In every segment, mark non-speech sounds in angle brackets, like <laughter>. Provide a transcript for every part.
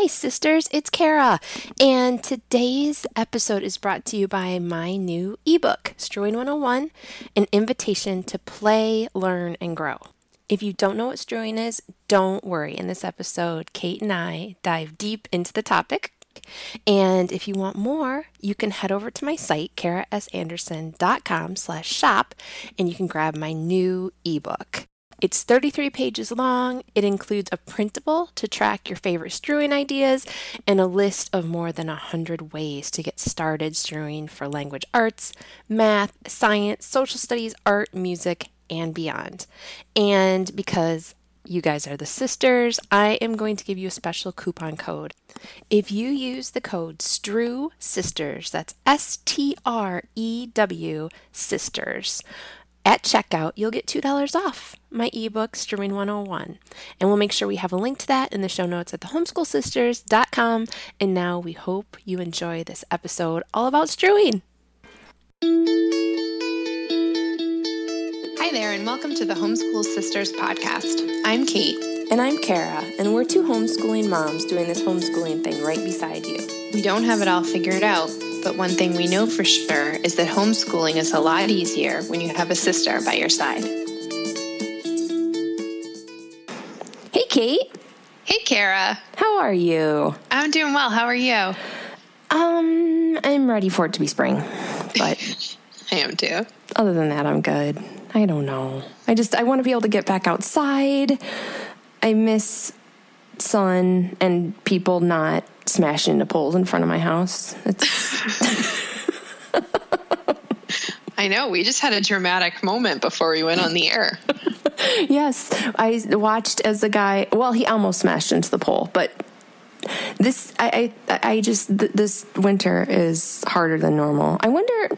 Hi, sisters, it's Kara. And today's episode is brought to you by my new ebook, Strewing 101 An Invitation to Play, Learn, and Grow. If you don't know what strewing is, don't worry. In this episode, Cait and I dive deep into the topic. And if you want more, you can head over to my site, karasanderson.com slash shop, and you can grab my new ebook. It's 33 pages long. It includes a printable to track your favorite strewing ideas and a list of more than 100 ways to get started strewing for language arts, math, science, social studies, art, music, and beyond. And because you guys are the sisters, I am going to give you a special coupon code. If you use the code STREW SISTERS, that's S T R E W SISTERS, at checkout, you'll get $2 off my ebook, Strewing 101. And we'll make sure we have a link to that in the show notes at thehomeschoolsisters.com. And now we hope you enjoy this episode all about strewing. Hi there, and welcome to the Homeschool Sisters podcast. I'm Cait. And I'm Kara, and we're two homeschooling moms doing this homeschooling thing right beside you. We don't have it all figured out, but one thing we know for sure is that homeschooling is a lot easier when you have a sister by your side. Hey, Cait. Hey, Kara. How are you? I'm doing well. How are you? Um, I'm ready for it to be spring, but <laughs> I am too. other than that, I'm good. I don't know. I just I want to be able to get back outside. I miss sun and people not smashing into poles in front of my house. It's <laughs> I know. We just had a dramatic moment before we went on the air. <laughs> yes, I watched as a guy. Well, he almost smashed into the pole, but this I I, I just th- this winter is harder than normal. I wonder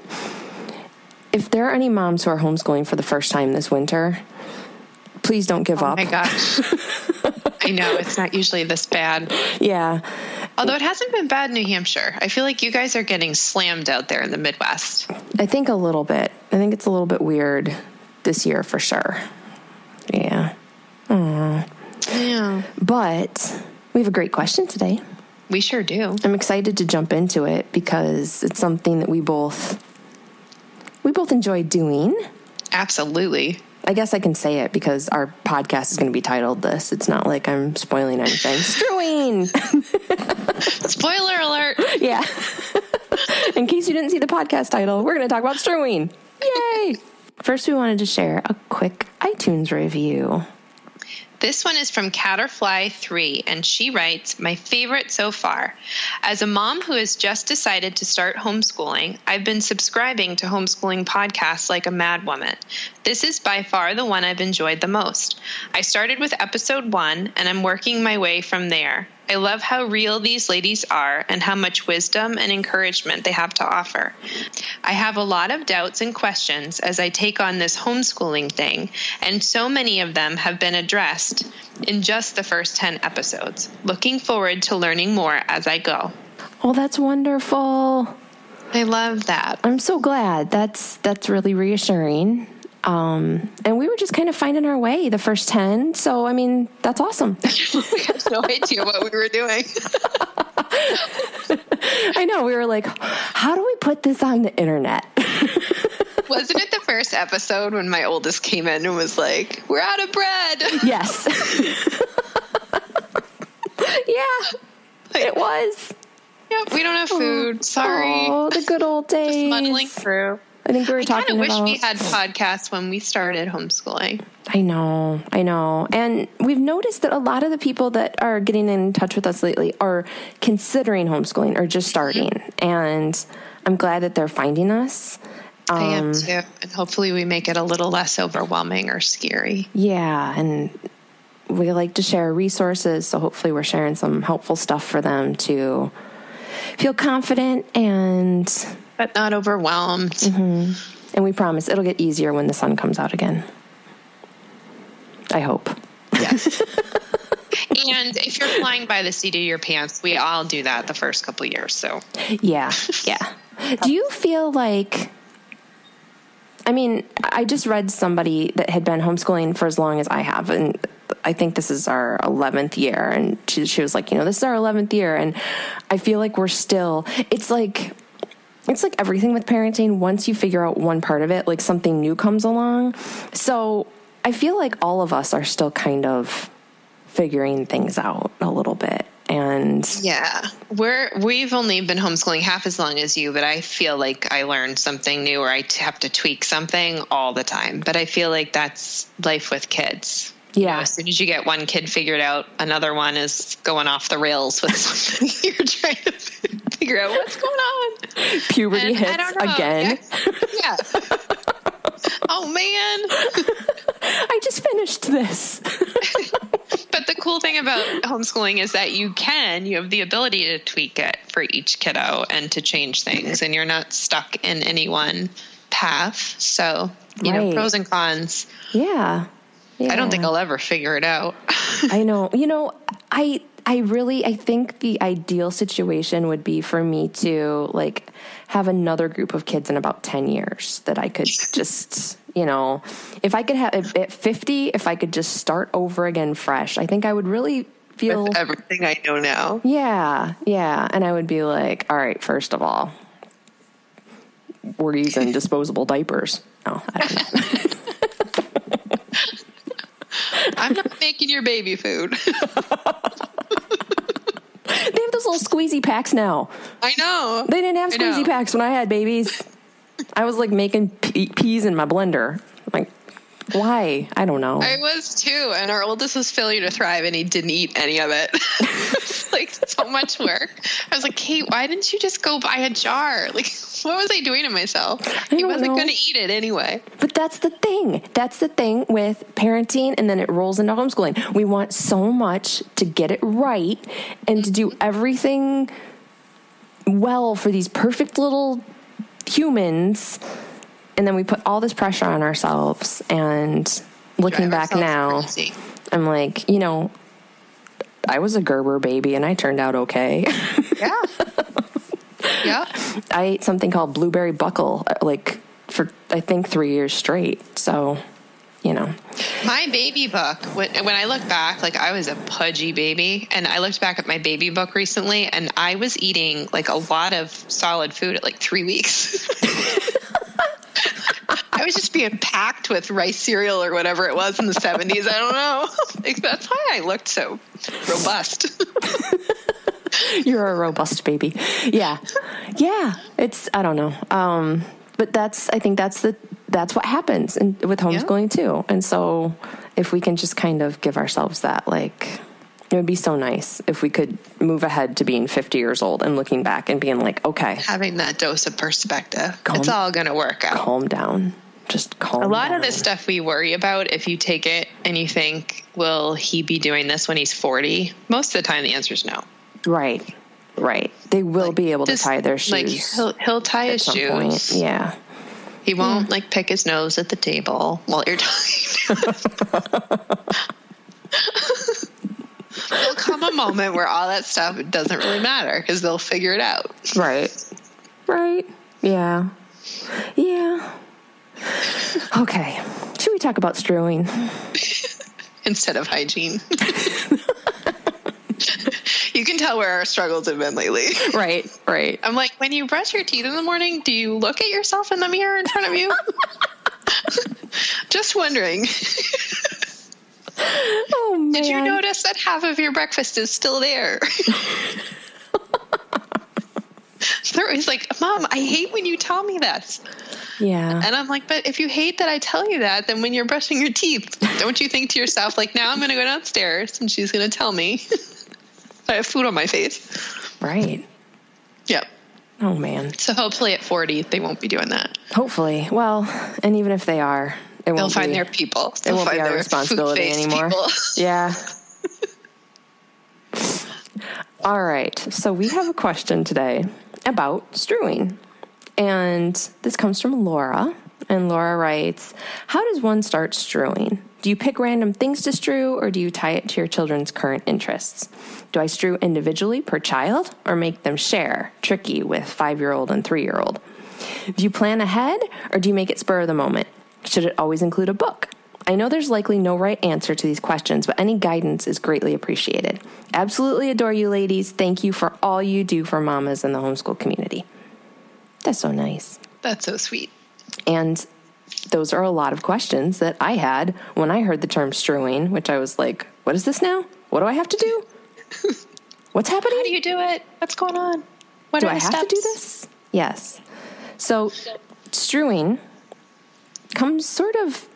if there are any moms who are homeschooling for the first time this winter. Please don't give Oh up. my gosh. <laughs> I know. It's not usually this bad. Yeah. Although it hasn't been bad in New Hampshire. I feel like you guys are getting slammed out there in the Midwest. I think a little bit. I think it's a little bit weird this year for sure. Yeah. Yeah. But we have a great question today. We sure do. I'm excited to jump into it because it's something that we both we both enjoy doing. Absolutely. I guess I can say it because our podcast is going to be titled this. It's not like I'm spoiling anything. <laughs> Strewing. Spoiler alert. yeah. <laughs> In case you didn't see the podcast title, we're going to talk about strewing. Yay! First, we wanted to share a quick iTunes review. This one is from Catterfly3, and she writes My favorite so far. As a mom who has just decided to start homeschooling, I've been subscribing to homeschooling podcasts like a madwoman. This is by far the one I've enjoyed the most. I started with episode one, and I'm working my way from there. I love how real these ladies are and how much wisdom and encouragement they have to offer. I have a lot of doubts and questions as I take on this homeschooling thing, and so many of them have been addressed in just the first 10 episodes. Looking forward to learning more as I go. Oh, that's wonderful. I love that. I'm so glad. That's that's really reassuring. Um, and we were just kind of finding our way the first 10. So, I mean, that's awesome. <laughs> we have no idea what we were doing. <laughs> I know. We were like, how do we put this on the internet? <laughs> Wasn't it the first episode when my oldest came in and was like, We're out of bread? yes. yeah, it was. Yep, we don't have food. Sorry. Oh, the good old days. Just Muddling through. I think we were I kind talking of wish about. we had podcasts when we started homeschooling. I know, I know. And we've noticed that a lot of the people that are getting in touch with us lately are considering homeschooling or just starting. And I'm glad that they're finding us. I am Um, too. And hopefully we make it a little less overwhelming or scary. Yeah, and we like to share resources, so hopefully we're sharing some helpful stuff for them to feel confident and But not overwhelmed. Mm-hmm. and we promise it'll get easier when the sun comes out again. I hope. Yes. <laughs> and if you're flying by the seat of your pants, we all do that the first couple years. So Yeah, yeah. Do you feel like I mean, I just read somebody that had been homeschooling for as long as I have, and I think this is our 11th year. And she, she was like, you know, this is our 11th year. And I feel like we're still, it's like, it's like everything with parenting. Once you figure out one part of it, like something new comes along. So I feel like all of us are still kind of figuring things out a little bit. And yeah, we're we've only been homeschooling half as long as you, but I feel like I learned something new or I have to tweak something all the time. But I feel like that's life with kids. Yeah. You know, as soon as you get one kid figured out, another one is going off the rails with <laughs> something you're trying to figure out what's going on. puberty And hits again. Yeah. yeah. <laughs> oh man. I just finished this. <laughs> But the cool thing about homeschooling is that you can, you have the ability to tweak it for each kiddo and to change things, and you're not stuck in any one path. So, you Right. know, pros and cons. yeah. I don't think I'll ever figure it out. <laughs> I know. You know, I I really I think the ideal situation would be for me to like have another group of kids in about 10 years that I could <laughs> just, you know, if I could have at 50 if I could just start over again fresh. I think I would really feel With everything I know now. Yeah, yeah. And I would be like, all right, first of all, we're using disposable diapers. Oh, I don't know. <laughs> I'm not making your baby food. <laughs> They have those little squeezy packs now. I know. They didn't have squeezy packs when I had babies. I was like making pe- peas in my blender. Why? I don't know. I was too, and our oldest was failure to thrive, and he didn't eat any of it. <laughs> It's like so much work. I was like, Cait, why didn't you just go buy a jar? Like, <laughs> what was I doing to myself? he don't wasn't going to eat it anyway. But that's the thing. That's the thing with parenting, and then it rolls into homeschooling. We want so much to get it right and to do mm-hmm. everything well for these perfect little humans. And then we put all this pressure on ourselves. And looking Drive back now, crazy. I'm like, you know, I was a Gerber baby and I turned out okay. Yeah. <laughs> yeah. I ate something called blueberry buckle, uh, like for I think three years straight. So, you know, My baby book, when, when I look back, like I was a pudgy baby, and I looked back at my baby book recently, and I was eating like a lot of solid food at like three weeks. <laughs> <laughs> <laughs> I was just being packed with rice cereal or whatever it was in the 70s. I don't know. <laughs> Like, that's why I looked so robust. <laughs> you're a robust baby. Yeah, yeah. It's I don't know, um, but that's I think that's the that's what happens in, with homeschooling too. And so, if we can just kind of give ourselves that, like, it would be so nice if we could move ahead to being 50 years old and looking back and being like, okay, Having that dose of perspective, Calm- it's all going to work out. calm down, just calm. A lot down. of the stuff we worry about, if you take it and you think, will he be doing this when he's 40? Most of the time, the answer is no. right, right. They will be able to tie their shoes. Like he'll, he'll tie at his some shoes. point. Yeah. He won't like pick his nose at the table while you're <laughs> talking. <laughs> <laughs> There'll come a moment where all that stuff doesn't really matter because they'll figure it out. Right. Right. Yeah. Yeah. Okay. Should we talk about strewing? <laughs> instead of hygiene. <laughs> you can tell where our struggles have been lately. Right. Right. I'm like, when you brush your teeth in the morning, do you look at yourself in the mirror in front of you? <laughs> Just wondering. <laughs> Oh man. Did you notice that half of your breakfast is still there? <laughs> They're always like, Mom, I hate when you tell me this. Yeah. And I'm like, but if you hate that I tell you that, then when you're brushing your teeth, don't you think to yourself, like, now I'm going to go downstairs and she's going to tell me <laughs> I have food on my face? Right. Yep. Oh man. So hopefully at 40, they won't be doing that. Hopefully. Well, and even if they are, it They'll find be, their people. it They'll won't be our responsibility anymore. <laughs> Yeah. <laughs> All right. So we have a question today about strewing. And this comes from Laura. And Laura writes How does one start strewing? Do you pick random things to strew or do you tie it to your children's current interests? Do I strew individually per child or make them share? Tricky with five year old and three year old. Do you plan ahead or do you make it spur of the moment? Should it always include a book? I know there's likely no right answer to these questions, but any guidance is greatly appreciated. Absolutely adore you, ladies. Thank you for all you do for mamas in the homeschool community. That's so nice. That's so sweet. And those are a lot of questions that I had when I heard the term strewing, which I was like, what is this now? What do I have to do? <laughs> What's happening? How do you do it? What's going on? What do I have steps? to do this? Yes. So, strewing comes sort of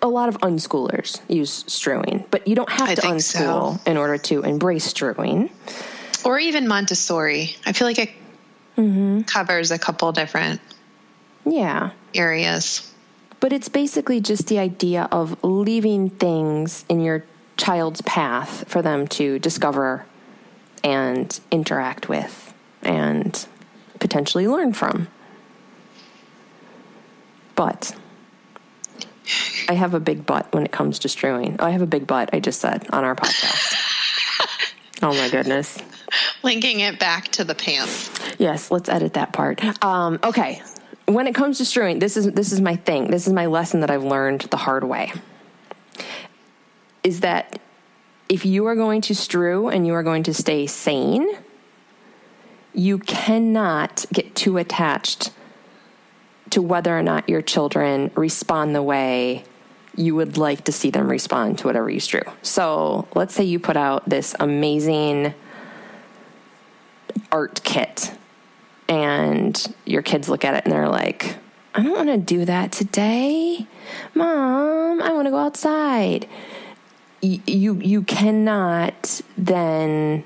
a lot of unschoolers use strewing, but you don't have I to unschool so. in order to embrace strewing. Or even Montessori. I feel like it Mm-hmm. covers a couple different Yeah. areas. But it's basically just the idea of leaving things in your child's path for them to discover and interact with and potentially learn from. But I have a big butt when it comes to strewing. Oh, I have a big butt, I just said on our podcast. <laughs> oh my goodness. Linking it back to the pants. Yes, let's edit that part. Um, okay, when it comes to strewing, this is this is my thing. This is my lesson that I've learned the hard way. Is that if you are going to strew and you are going to stay sane, you cannot get too attached to whether or not your children respond the way you would like to see them respond to whatever you strew. So let's say you put out this amazing art kit and your kids look at it and they're like, I don't want to do that today. Mom, I want to go outside. Y- You you cannot then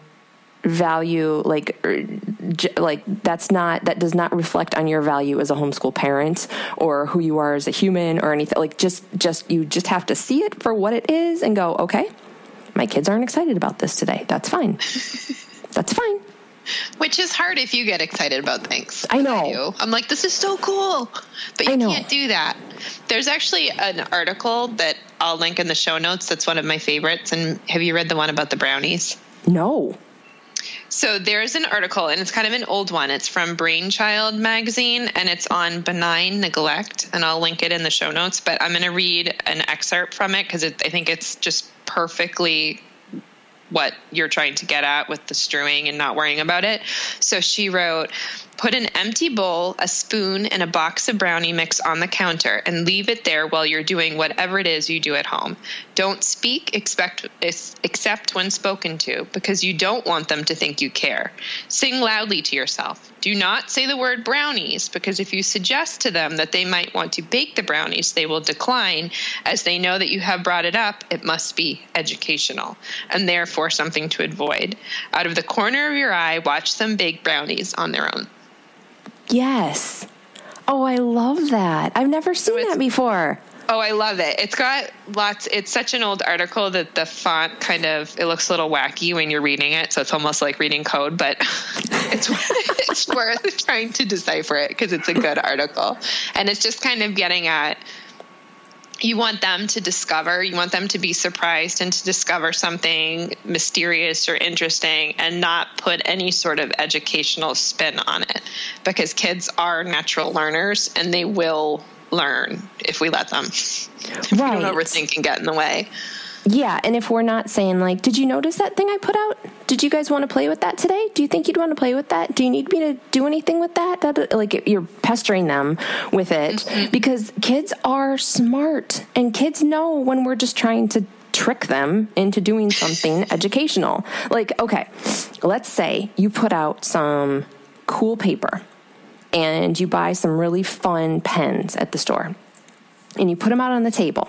value like er, like that's not that does not reflect on your value as a homeschool parent or who you are as a human or anything like just just you just have to see it for what it is and go okay my kids aren't excited about this today that's fine <laughs> that's fine Which is hard if you get excited about things. I know. do. I'm like, this is so cool. But you can't do that. There's actually an article that I'll link in the show notes that's one of my favorites. And have you read the one about the brownies? no So there's an article, and it's kind of an old one. It's from Brainchild magazine, and it's on benign neglect. And I'll link it in the show notes. But I'm going to read an excerpt from it because I think it's just perfectly what you're trying to get at with the strewing and not worrying about it. So she wrote, Put an empty bowl, a spoon, and a box of brownie mix on the counter and leave it there while you're doing whatever it is you do at home. Don't speak expect, except when spoken to because you don't want them to think you care. Sing loudly to yourself. Do not say the word brownies because if you suggest to them that they might want to bake the brownies, they will decline as they know that you have brought it up. It must be educational and therefore something to avoid. Out of the corner of your eye, watch them bake brownies on their own. Yes. Oh, I love that. I've never seen it's- that before. Oh, I love it. It's got lots. It's such an old article that the font kind of it looks a little wacky when you're reading it, so it's almost like reading code. But <laughs> it's it's worth trying to decipher it because it's a good article, and it's just kind of getting at you want them to discover, you want them to be surprised and to discover something mysterious or interesting and not put any sort of educational spin on it because kids are natural learners and they will learn if we let them. If we Right. don't overthink and get in the way. Yeah, and if we're not saying like, "Did you notice that thing I put out? Did you guys want to play with that today? Do you think you'd want to play with that? Do you need me to do anything with that?" that like you're pestering them with it mm-hmm. because kids are smart and kids know when we're just trying to trick them into doing something <laughs> educational. Like, okay, let's say you put out some cool paper and you buy some really fun pens at the store and you put them out on the table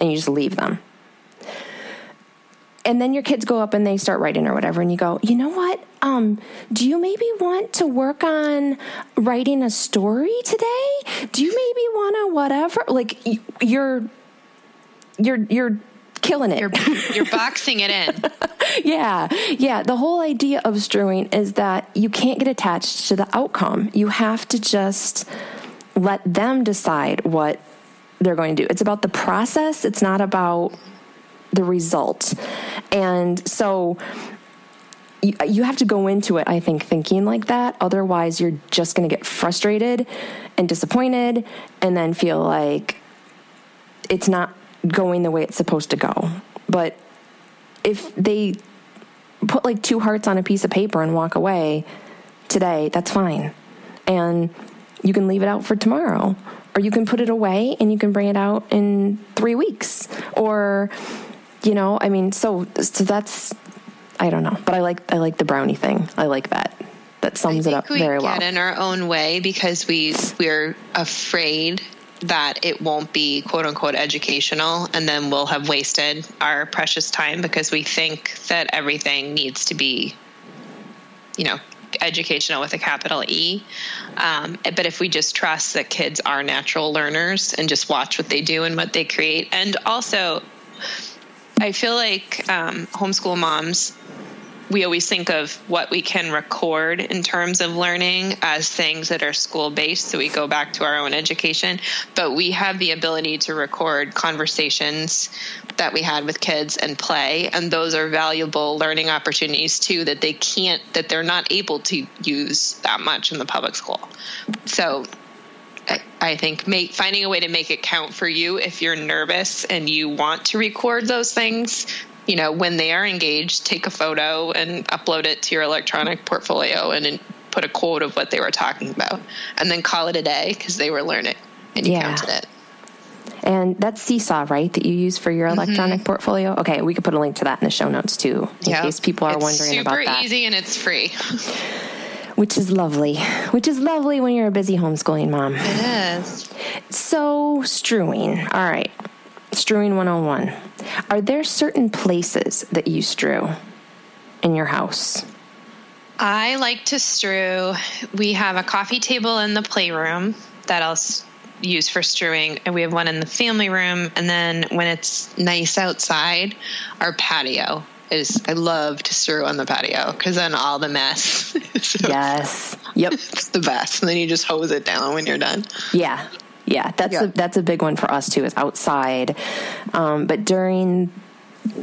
and you just leave them and then your kids go up and they start writing or whatever and you go you know what? Um do you maybe want to work on writing a story today? Do you maybe want to whatever? Like you're you're you're killing it. You're you're boxing it in. <laughs> yeah yeah. The whole idea of strewing is that you can't get attached to the outcome. You have to just let them decide what they're going to do. It's about the process. It's not about the result and so you, you have to go into it, I think, thinking like that. Otherwise, you're just going to get frustrated and disappointed and then feel like it's not going the way it's supposed to go. But if they put like two hearts on a piece of paper and walk away today, that's fine. And you can leave it out for tomorrow. Or you can put it away and you can bring it out in three weeks. Or, you know, I mean, so so that's I don't know, but I like I like the brownie thing. I like that. That sums it up very well. We get in our own way because we we're afraid that it won't be quote unquote educational and then we'll have wasted our precious time because we think that everything needs to be you know educational with a capital E. Um, but if we just trust that kids are natural learners and just watch what they do and what they create, and also, I feel like um, homeschool moms we always think of what we can record in terms of learning as things that are school based. So we go back to our own education, but we have the ability to record conversations that we had with kids and play. And those are valuable learning opportunities too that they can't, that they're not able to use that much in the public school. So I think make, finding a way to make it count for you if you're nervous and you want to record those things you know, when they are engaged, take a photo and upload it to your electronic portfolio and put a quote of what they were talking about, and then call it a day because they were learning and you yeah. counted it. And that's Seesaw, right? That you use for your electronic mm-hmm. portfolio. Okay, we could put a link to that in the show notes too, in yep. case people are it's wondering about that. Super easy and it's free. <laughs> which is lovely. Which is lovely when you're a busy homeschooling mom. It is. So strewing. All right. Strewing 101. Are there certain places that you strew in your house? I like to strew. We have a coffee table in the playroom that I'll use for strewing, and we have one in the family room. And then when it's nice outside, our patio is. I love to strew on the patio because then all the mess. <laughs> so yes. Yep. <laughs> It's the best. And then you just hose it down when you're done. Yeah. Yeah, that's yeah. a that's a big one for us too. Is outside, um, but during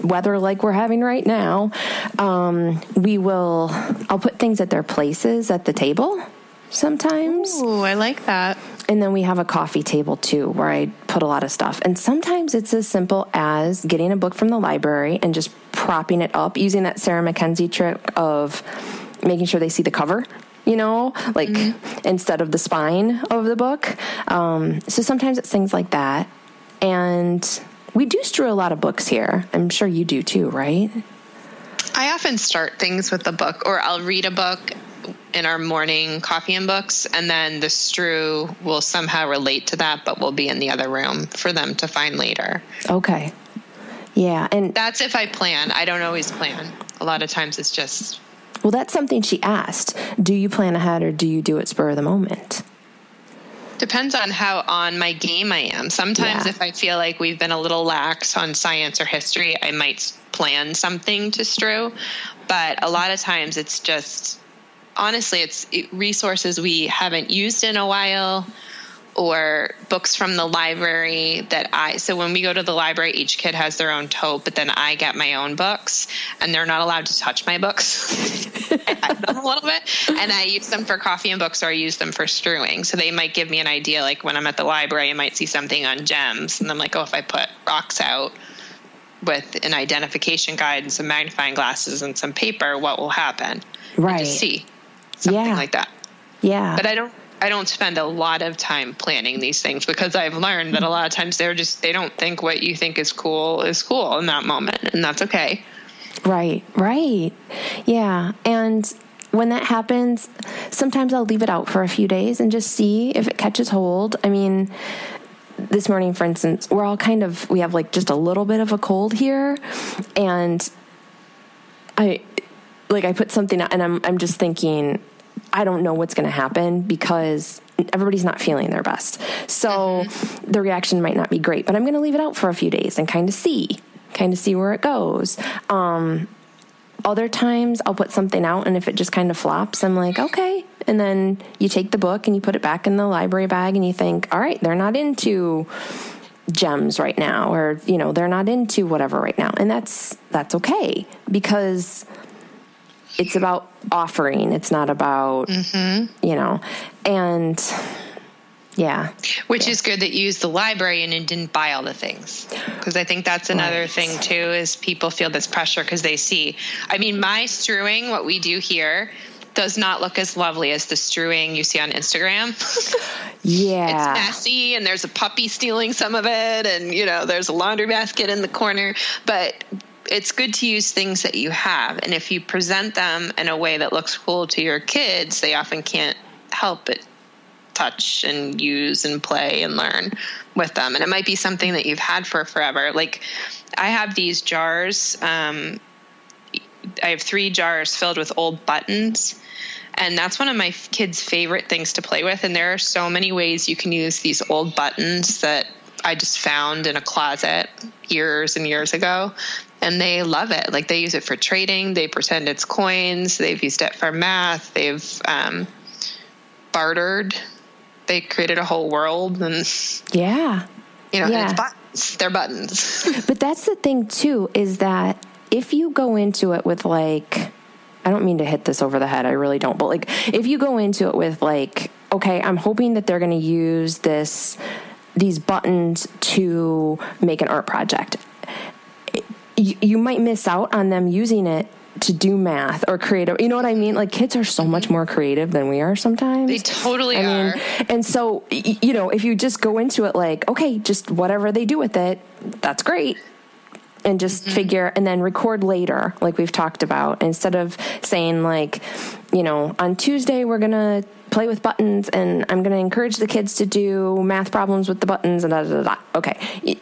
weather like we're having right now, um, we will. I'll put things at their places at the table sometimes. Ooh, I like that. And then we have a coffee table too, where I put a lot of stuff. And sometimes it's as simple as getting a book from the library and just propping it up using that Sarah Mackenzie trick of making sure they see the cover you know, like mm-hmm. instead of the spine of the book. Um, so sometimes it's things like that. And we do strew a lot of books here. I'm sure you do too, right? I often start things with a book, or I'll read a book in our morning coffee and books, and then the strew will somehow relate to that, but will be in the other room for them to find later. Okay. Yeah. And that's if I plan. I don't always plan. A lot of times it's just well, that's something she asked. Do you plan ahead or do you do it spur of the moment? Depends on how on my game I am. Sometimes, yeah. if I feel like we've been a little lax on science or history, I might plan something to strew. But a lot of times, it's just honestly, it's resources we haven't used in a while or books from the library that I so when we go to the library each kid has their own tote but then I get my own books and they're not allowed to touch my books. <laughs> I have them a little bit and I use them for coffee and books or I use them for strewing. So they might give me an idea like when I'm at the library I might see something on gems and I'm like oh if I put rocks out with an identification guide and some magnifying glasses and some paper what will happen? Right just see something yeah. like that. Yeah. But I don't I don't spend a lot of time planning these things because I've learned that a lot of times they're just they don't think what you think is cool is cool in that moment and that's okay. Right, right. Yeah. And when that happens, sometimes I'll leave it out for a few days and just see if it catches hold. I mean, this morning, for instance, we're all kind of, we have like just a little bit of a cold here. And I, like, I put something out and I'm, I'm just thinking, I don't know what's going to happen because everybody's not feeling their best. So mm-hmm. the reaction might not be great, but I'm going to leave it out for a few days and kind of see, kind of see where it goes. Um, other times I'll put something out and if it just kind of flops, I'm like, okay. And then you take the book and you put it back in the library bag and you think, all right, they're not into gems right now or you know they're not into whatever right now and that's that's okay because it's about offering. It's not about, mm-hmm. you know, and yeah. Which yeah. is good that you used the library and didn't buy all the things. Because I think that's another right. thing too is people feel this pressure because they see. I mean, my strewing, what we do here, does not look as lovely as the strewing you see on Instagram. <laughs> yeah. It's messy and there's a puppy stealing some of it and you know, there's a laundry basket in the corner, but it's good to use things that you have and if you present them in a way that looks cool to your kids, they often can't help but touch and use and play and learn with them. And it might be something that you've had for forever. Like I have these jars. Um, I have three jars filled with old buttons. And that's one of my kids' favorite things to play with. And there are so many ways you can use these old buttons that I just found in a closet years and years ago. And they love it. Like they use it for trading, they pretend it's coins, they've used it for math, they've um, bartered they created a whole world and yeah you know yeah. it's buttons they're buttons <laughs> but that's the thing too is that if you go into it with like i don't mean to hit this over the head i really don't but like if you go into it with like okay i'm hoping that they're going to use this these buttons to make an art project you, you might miss out on them using it to do math or creative. You know what I mean? Like kids are so much more creative than we are sometimes. They totally I are. Mean, and so, you know, if you just go into it like, okay, just whatever they do with it, that's great. And just mm-hmm. figure and then record later, like we've talked about, instead of saying, like, you know, on Tuesday we're going to play with buttons and I'm going to encourage the kids to do math problems with the buttons and da da da. Okay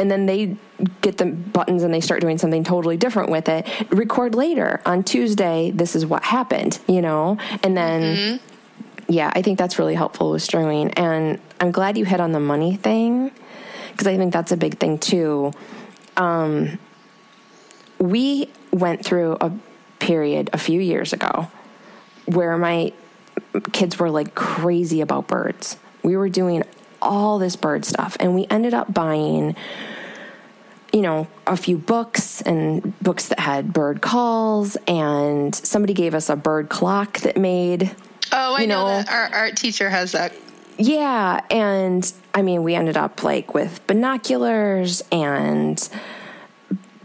and then they get the buttons and they start doing something totally different with it. Record later on Tuesday, this is what happened, you know? And then, mm-hmm. yeah, I think that's really helpful with strewing. And I'm glad you hit on the money thing because I think that's a big thing too. Um, we went through a period a few years ago where my kids were like crazy about birds. We were doing all this bird stuff. And we ended up buying, you know, a few books and books that had bird calls. And somebody gave us a bird clock that made. Oh, I you know, know that our art teacher has that. Yeah. And I mean, we ended up like with binoculars and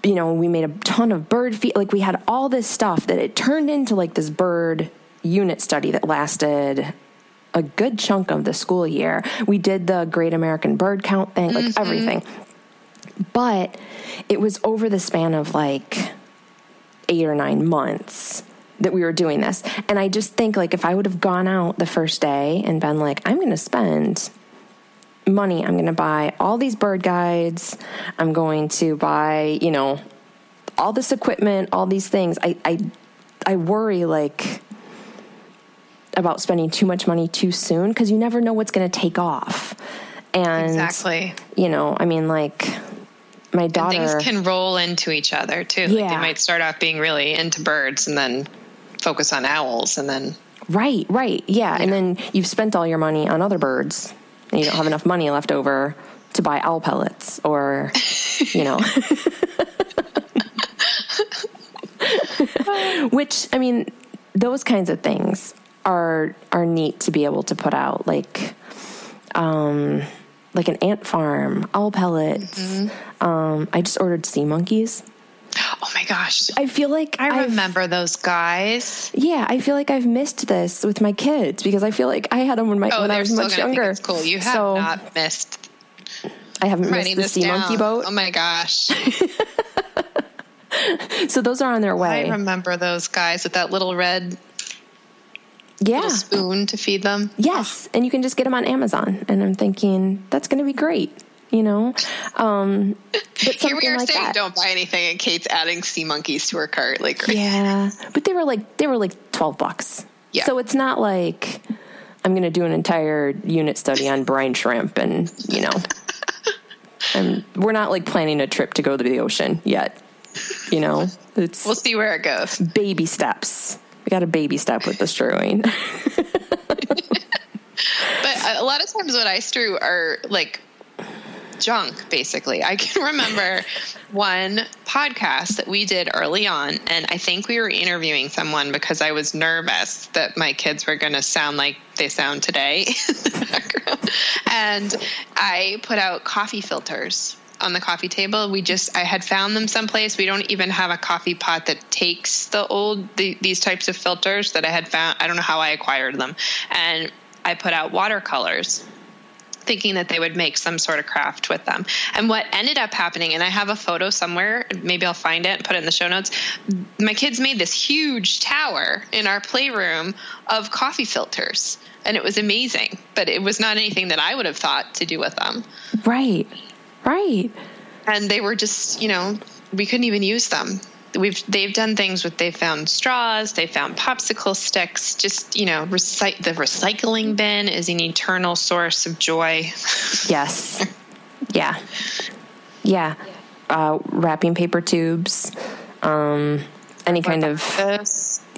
you know, we made a ton of bird feet. Like we had all this stuff that it turned into like this bird unit study that lasted a good chunk of the school year. We did the Great American Bird Count thing, like mm-hmm. everything. But it was over the span of like eight or nine months that we were doing this. And I just think like if I would have gone out the first day and been like, I'm going to spend money, I'm going to buy all these bird guides, I'm going to buy, you know, all this equipment, all these things. I I I worry like about spending too much money too soon because you never know what's going to take off. And exactly, you know, I mean, like my daughter and things can roll into each other too. Yeah. Like they might start off being really into birds and then focus on owls and then right, right, yeah, yeah. and then you've spent all your money on other birds and you don't have enough money left over to buy owl pellets or you know. <laughs> <laughs> Which I mean, those kinds of things are are neat to be able to put out like um like an ant farm, owl pellets. Mm-hmm. Um, I just ordered sea monkeys. Oh my gosh. I feel like I remember I've, those guys. Yeah, I feel like I've missed this with my kids because I feel like I had them when my oh, when I was much younger. it's cool. You have so, not missed I haven't missed the sea down. monkey boat. Oh my gosh. <laughs> so those are on their way. I remember those guys with that little red yeah. spoon to feed them. Yes, and you can just get them on Amazon. And I'm thinking that's going to be great. You know, um, here we are like saying that. don't buy anything, and Cait's adding sea monkeys to her cart. Like, yeah, but they were like they were like twelve bucks. Yeah, so it's not like I'm going to do an entire unit study on brine shrimp, and you know, <laughs> and we're not like planning a trip to go to the ocean yet. You know, it's we'll see where it goes. Baby steps we got a baby step with the strewing. <laughs> but a lot of times what I strew are like junk, basically. I can <laughs> remember one podcast that we did early on, and I think we were interviewing someone because I was nervous that my kids were going to sound like they sound today. <laughs> and I put out coffee filters on the coffee table. We just I had found them someplace. We don't even have a coffee pot that takes the old the, these types of filters that I had found. I don't know how I acquired them, and I put out watercolors thinking that they would make some sort of craft with them. And what ended up happening, and I have a photo somewhere, maybe I'll find it and put it in the show notes. My kids made this huge tower in our playroom of coffee filters. And it was amazing, but it was not anything that I would have thought to do with them. Right, right. And they were just, you know, we couldn't even use them we've they've done things with they've found straws, they found popsicle sticks. Just you know, the recycling bin is an eternal source of joy. <laughs> yes, yeah, yeah. Uh, wrapping paper tubes, um, any kind of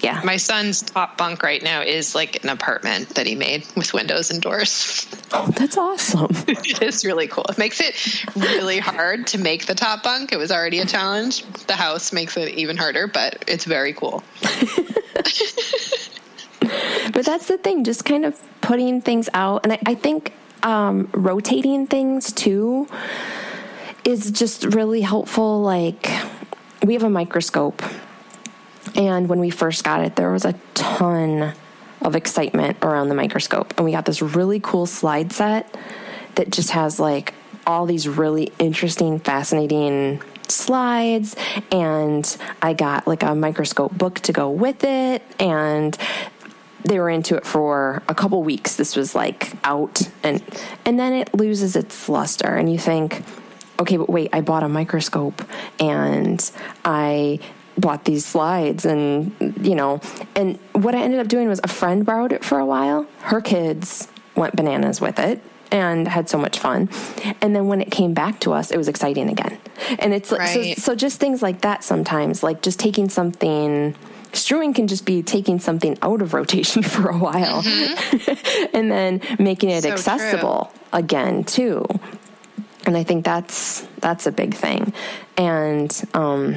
yeah. My son's top bunk right now is like an apartment that he made with windows and doors. Oh, that's awesome. <laughs> it is really cool. It makes it really hard to make the top bunk. It was already a challenge. The house makes it even harder, but it's very cool. <laughs> but that's the thing, just kind of putting things out. And I, I think um, rotating things too is just really helpful. Like, we have a microscope and when we first got it, there was a ton of excitement around the microscope. And we got this really cool slide set that just has like all these really interesting, fascinating slides. And I got like a microscope book to go with it. And they were into it for a couple weeks. This was like out and and then it loses its luster and you think okay, but wait, I bought a microscope and I bought these slides and you know and what i ended up doing was a friend borrowed it for a while her kids went bananas with it and had so much fun and then when it came back to us it was exciting again and it's right. so, so just things like that sometimes like just taking something strewing can just be taking something out of rotation <laughs> for a while mm-hmm. <laughs> and then making it so accessible true. again too and i think that's that's a big thing and um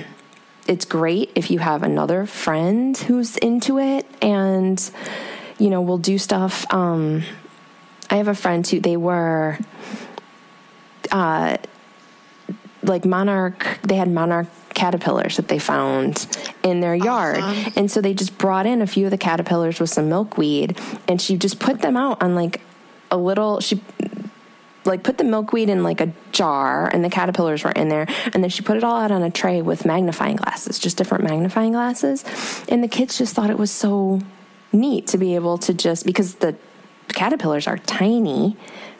it's great if you have another friend who's into it and you know we'll do stuff um, i have a friend who they were uh, like monarch they had monarch caterpillars that they found in their yard awesome. and so they just brought in a few of the caterpillars with some milkweed and she just put them out on like a little she like put the milkweed in like a jar and the caterpillars were in there and then she put it all out on a tray with magnifying glasses just different magnifying glasses and the kids just thought it was so neat to be able to just because the caterpillars are tiny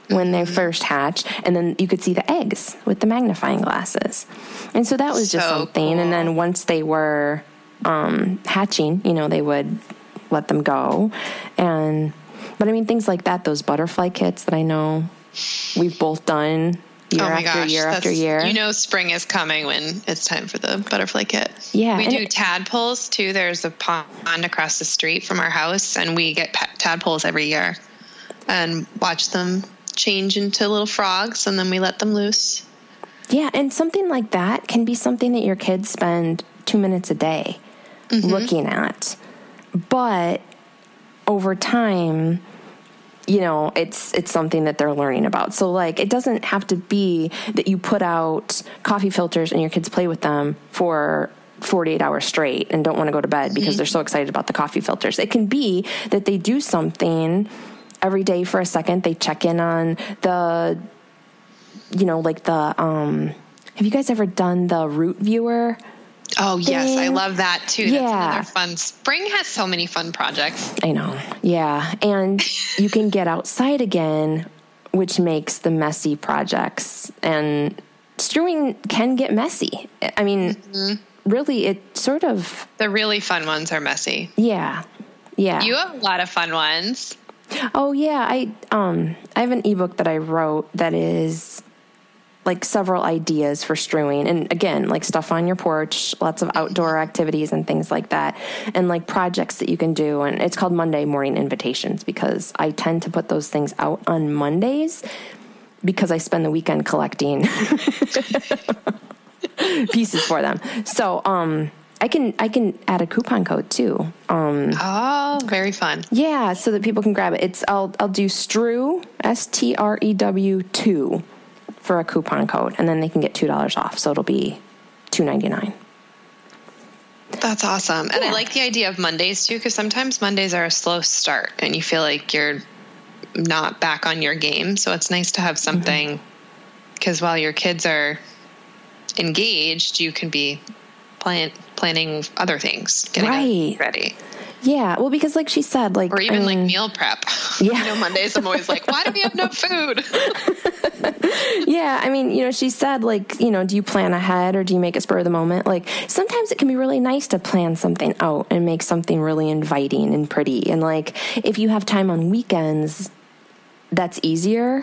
when they mm-hmm. first hatch and then you could see the eggs with the magnifying glasses and so that was just so something cool. and then once they were um, hatching you know they would let them go and but i mean things like that those butterfly kits that i know we've both done year oh after gosh, year after year. You know, spring is coming when it's time for the butterfly kit. Yeah, we do it, tadpoles too. There's a pond across the street from our house, and we get tadpoles every year and watch them change into little frogs, and then we let them loose. Yeah, and something like that can be something that your kids spend two minutes a day mm-hmm. looking at, but over time you know it's it's something that they're learning about. So like it doesn't have to be that you put out coffee filters and your kids play with them for 48 hours straight and don't want to go to bed because mm-hmm. they're so excited about the coffee filters. It can be that they do something every day for a second they check in on the you know like the um have you guys ever done the root viewer Oh yes, I love that too. Yeah. That's another fun. Spring has so many fun projects. I know. Yeah. And you can get outside again, which makes the messy projects and strewing can get messy. I mean, mm-hmm. really it sort of The really fun ones are messy. Yeah. Yeah. You have a lot of fun ones. Oh yeah, I um I have an ebook that I wrote that is like several ideas for strewing and again like stuff on your porch lots of outdoor activities and things like that and like projects that you can do and it's called monday morning invitations because i tend to put those things out on mondays because I spend the weekend collecting <laughs> pieces for them. So, um, I can I can add a coupon code too. Um, oh, very fun. Yeah, so that people can grab it. It's I'll I'll do Strew S T R E W two for a coupon code, and then they can get two dollars off. So it'll be two ninety nine. That's awesome, and yeah. I like the idea of Mondays too, because sometimes Mondays are a slow start, and you feel like you're not back on your game. So it's nice to have mm-hmm. something because mm-hmm. while your kids are engaged, you can be plan, planning other things, getting right. ready. Yeah, well, because like she said, like or even like meal prep. <laughs> Yeah, you know, Mondays I'm always like, why do we have no food? <laughs> yeah, I mean, you know, she said like, you know, do you plan ahead or do you make it spur of the moment? Like sometimes it can be really nice to plan something out and make something really inviting and pretty. And like if you have time on weekends, that's easier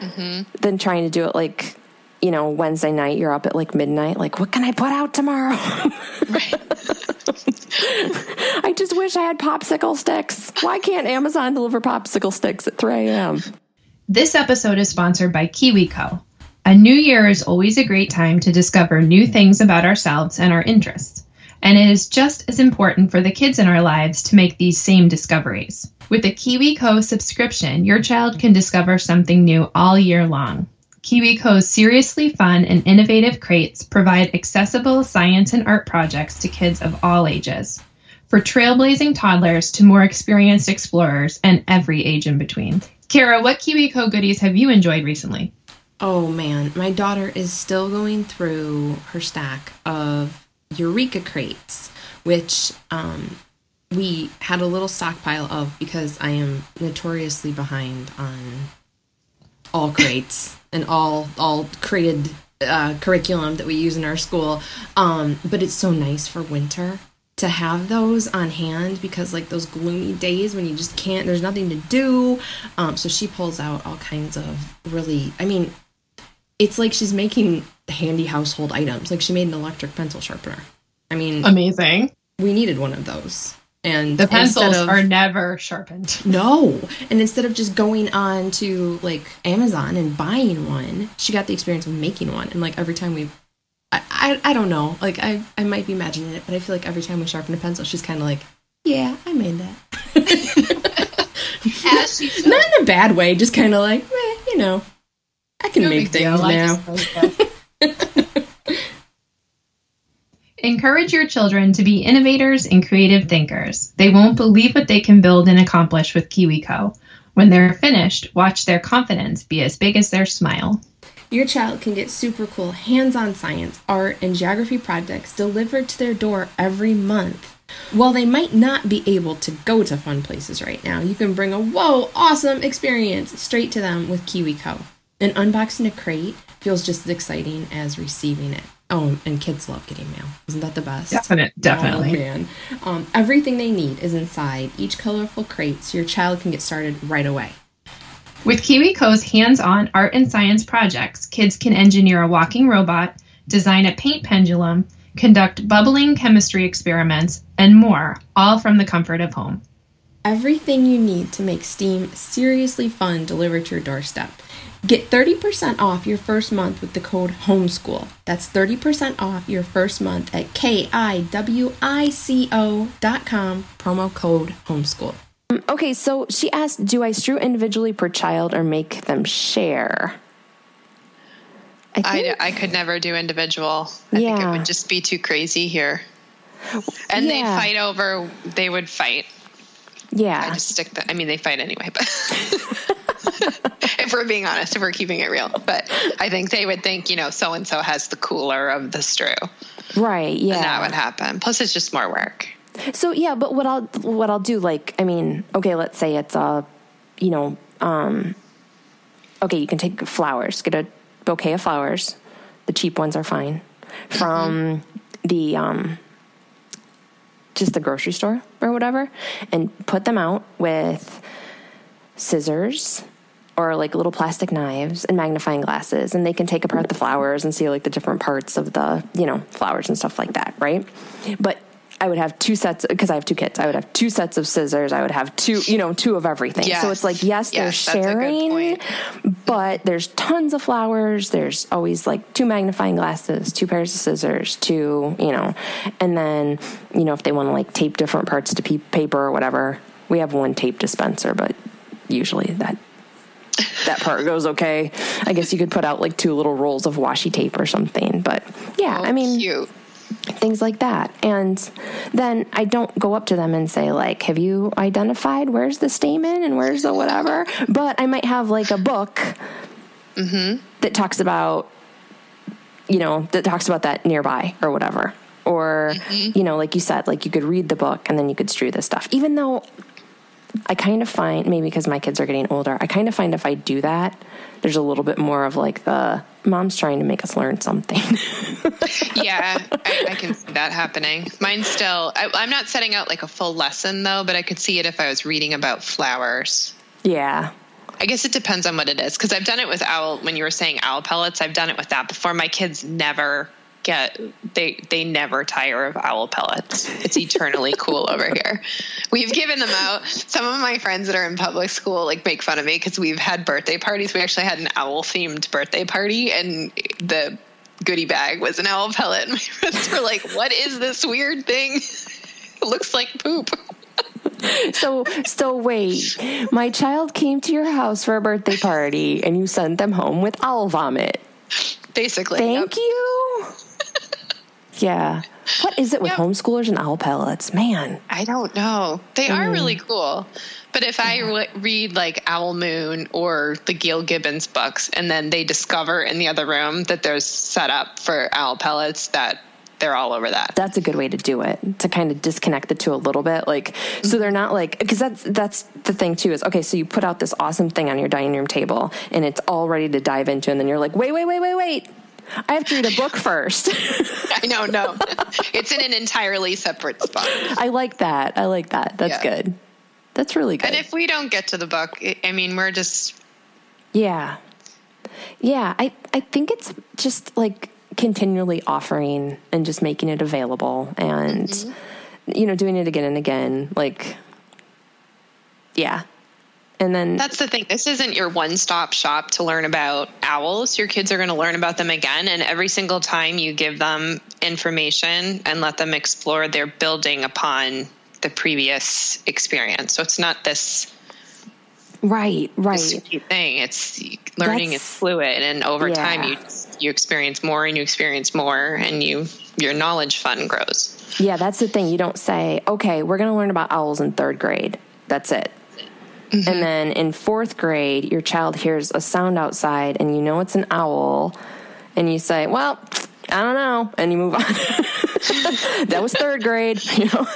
mm-hmm. than trying to do it like you know, Wednesday night, you're up at like midnight, like, what can I put out tomorrow? <laughs> I just wish I had popsicle sticks. Why can't Amazon deliver popsicle sticks at 3 a.m.? This episode is sponsored by KiwiCo. A new year is always a great time to discover new things about ourselves and our interests. And it is just as important for the kids in our lives to make these same discoveries. With a KiwiCo subscription, your child can discover something new all year long. KiwiCo's seriously fun and innovative crates provide accessible science and art projects to kids of all ages, for trailblazing toddlers to more experienced explorers and every age in between. Kara, what KiwiCo goodies have you enjoyed recently? Oh man, my daughter is still going through her stack of Eureka crates, which um, we had a little stockpile of because I am notoriously behind on all crates and all all created uh, curriculum that we use in our school. Um, but it's so nice for winter to have those on hand because like those gloomy days when you just can't there's nothing to do. Um, so she pulls out all kinds of really i mean it's like she's making handy household items. Like she made an electric pencil sharpener. I mean amazing. we needed one of those and the pencils of, are never sharpened. No. And instead of just going on to like Amazon and buying one, she got the experience of making one. And like every time we I, I, I don't know. Like I, I might be imagining it, but I feel like every time we sharpen a pencil, she's kind of like, "Yeah, I made that." <laughs> Not in a bad way, just kind of like, eh, you know, I can no make things now. <laughs> Encourage your children to be innovators and creative thinkers. They won't believe what they can build and accomplish with KiwiCo. When they're finished, watch their confidence be as big as their smile. Your child can get super cool hands on science, art, and geography projects delivered to their door every month. While they might not be able to go to fun places right now, you can bring a whoa, awesome experience straight to them with KiwiCo. And unboxing a crate feels just as exciting as receiving it. Oh, and kids love getting mail. Isn't that the best? Definite, definitely. Oh, man. Um, everything they need is inside each colorful crate so your child can get started right away. With KiwiCo's hands on art and science projects, kids can engineer a walking robot, design a paint pendulum, conduct bubbling chemistry experiments, and more, all from the comfort of home. Everything you need to make STEAM seriously fun delivered to your doorstep. Get 30% off your first month with the code HOMESCHOOL. That's 30% off your first month at K-I-W-I-C-O.com, promo code HOMESCHOOL. Um, okay, so she asked, do I strew individually per child or make them share? I, think, I, I could never do individual. I yeah. think it would just be too crazy here. And yeah. they fight over, they would fight. Yeah. I just stick that. I mean, they fight anyway, but <laughs> if we're being honest, if we're keeping it real, but I think they would think, you know, so and so has the cooler of the strew. Right. Yeah. And that would happen. Plus, it's just more work. So yeah, but what I'll what I'll do, like, I mean, okay, let's say it's a, you know, um, okay, you can take flowers, get a bouquet of flowers. The cheap ones are fine. From mm-hmm. the um, just the grocery store or whatever and put them out with scissors or like little plastic knives and magnifying glasses and they can take apart the flowers and see like the different parts of the you know flowers and stuff like that right? But I would have two sets because I have two kids. I would have two sets of scissors. I would have two, you know, two of everything. Yes. So it's like, yes, they're Yes, good sharing, but there's tons of flowers. There's always like two magnifying glasses, two pairs of scissors, two, you know, and then, you know, if they want to like tape different parts to pe- paper or whatever, we have one tape dispenser, but usually that that part goes okay. I guess you could put out like two little rolls of washi tape or something, but yeah, oh, I mean, cute. Things like that. And then I don't go up to them and say like, "Have you identified where's the stamen and where's the whatever?" But I might have like a book mm-hmm. that talks about, you know, that talks about that nearby or whatever. Or, mm-hmm. you know, like you said, like you could read the book and then you could strew this stuff. Even though I kind of find maybe because my kids are getting older, I kind of find if I do that, there's a little bit more of like the mom's trying to make us learn something. <laughs> yeah, I, I can see that happening. Mine's still, I, I'm not setting out like a full lesson though, but I could see it if I was reading about flowers. yeah. I guess it depends on what it is because I've done it with owl. When you were saying owl pellets, I've done it with that before. My kids never get they they never tire of owl pellets. It's eternally <laughs> cool over here. We've given them out. Some of my friends that are in public school like make fun of me because we've had birthday parties. We actually had an owl themed birthday party, and the goodie bag was an owl pellet. And <laughs> my friends were like, "What is this weird thing? <laughs> it looks like poop." So, so wait. My child came to your house for a birthday party, and you sent them home with owl vomit. Basically, Thank Yep. you. Yeah. What is it with Yep. homeschoolers and owl pellets? Man. I don't know. They are mm. really cool. But if I re- read like Owl Moon or the Gail Gibbons books, and then they discover in the other room that there's set up for owl pellets, that they're all over that. That's a good way to do it to kind of disconnect the two a little bit. Like, so they're not like, because that's, that's the thing too is, okay, so you put out this awesome thing on your dining room table and it's all ready to dive into, and then you're like, wait, wait, wait, wait, wait. I have to read a book first. <laughs> I know, no. it's in an entirely separate spot. I like that. I like that. That's Yeah. good. That's really good. And if we don't get to the book, I- I mean, we're just, Yeah. Yeah, I, I think it's just like continually offering and just making it available and mm-hmm. you know, doing it again and again. Like yeah. And then that's the thing. This isn't your one stop shop to learn about owls. Your kids are going to learn about them again. And every single time you give them information and let them explore, they're building upon the previous experience. So it's not this right, right. thing. It's learning is fluid, and over time you you experience more and you experience more, and you your knowledge fund grows. Yeah, that's the thing. You don't say, "Okay, we're going to learn about owls in 3rd grade." That's it. Mm-hmm. And then in 4th grade, your child hears a sound outside and you know it's an owl and you say, "Well, I don't know," and you move on. <laughs> that was 3rd grade, you know. <laughs>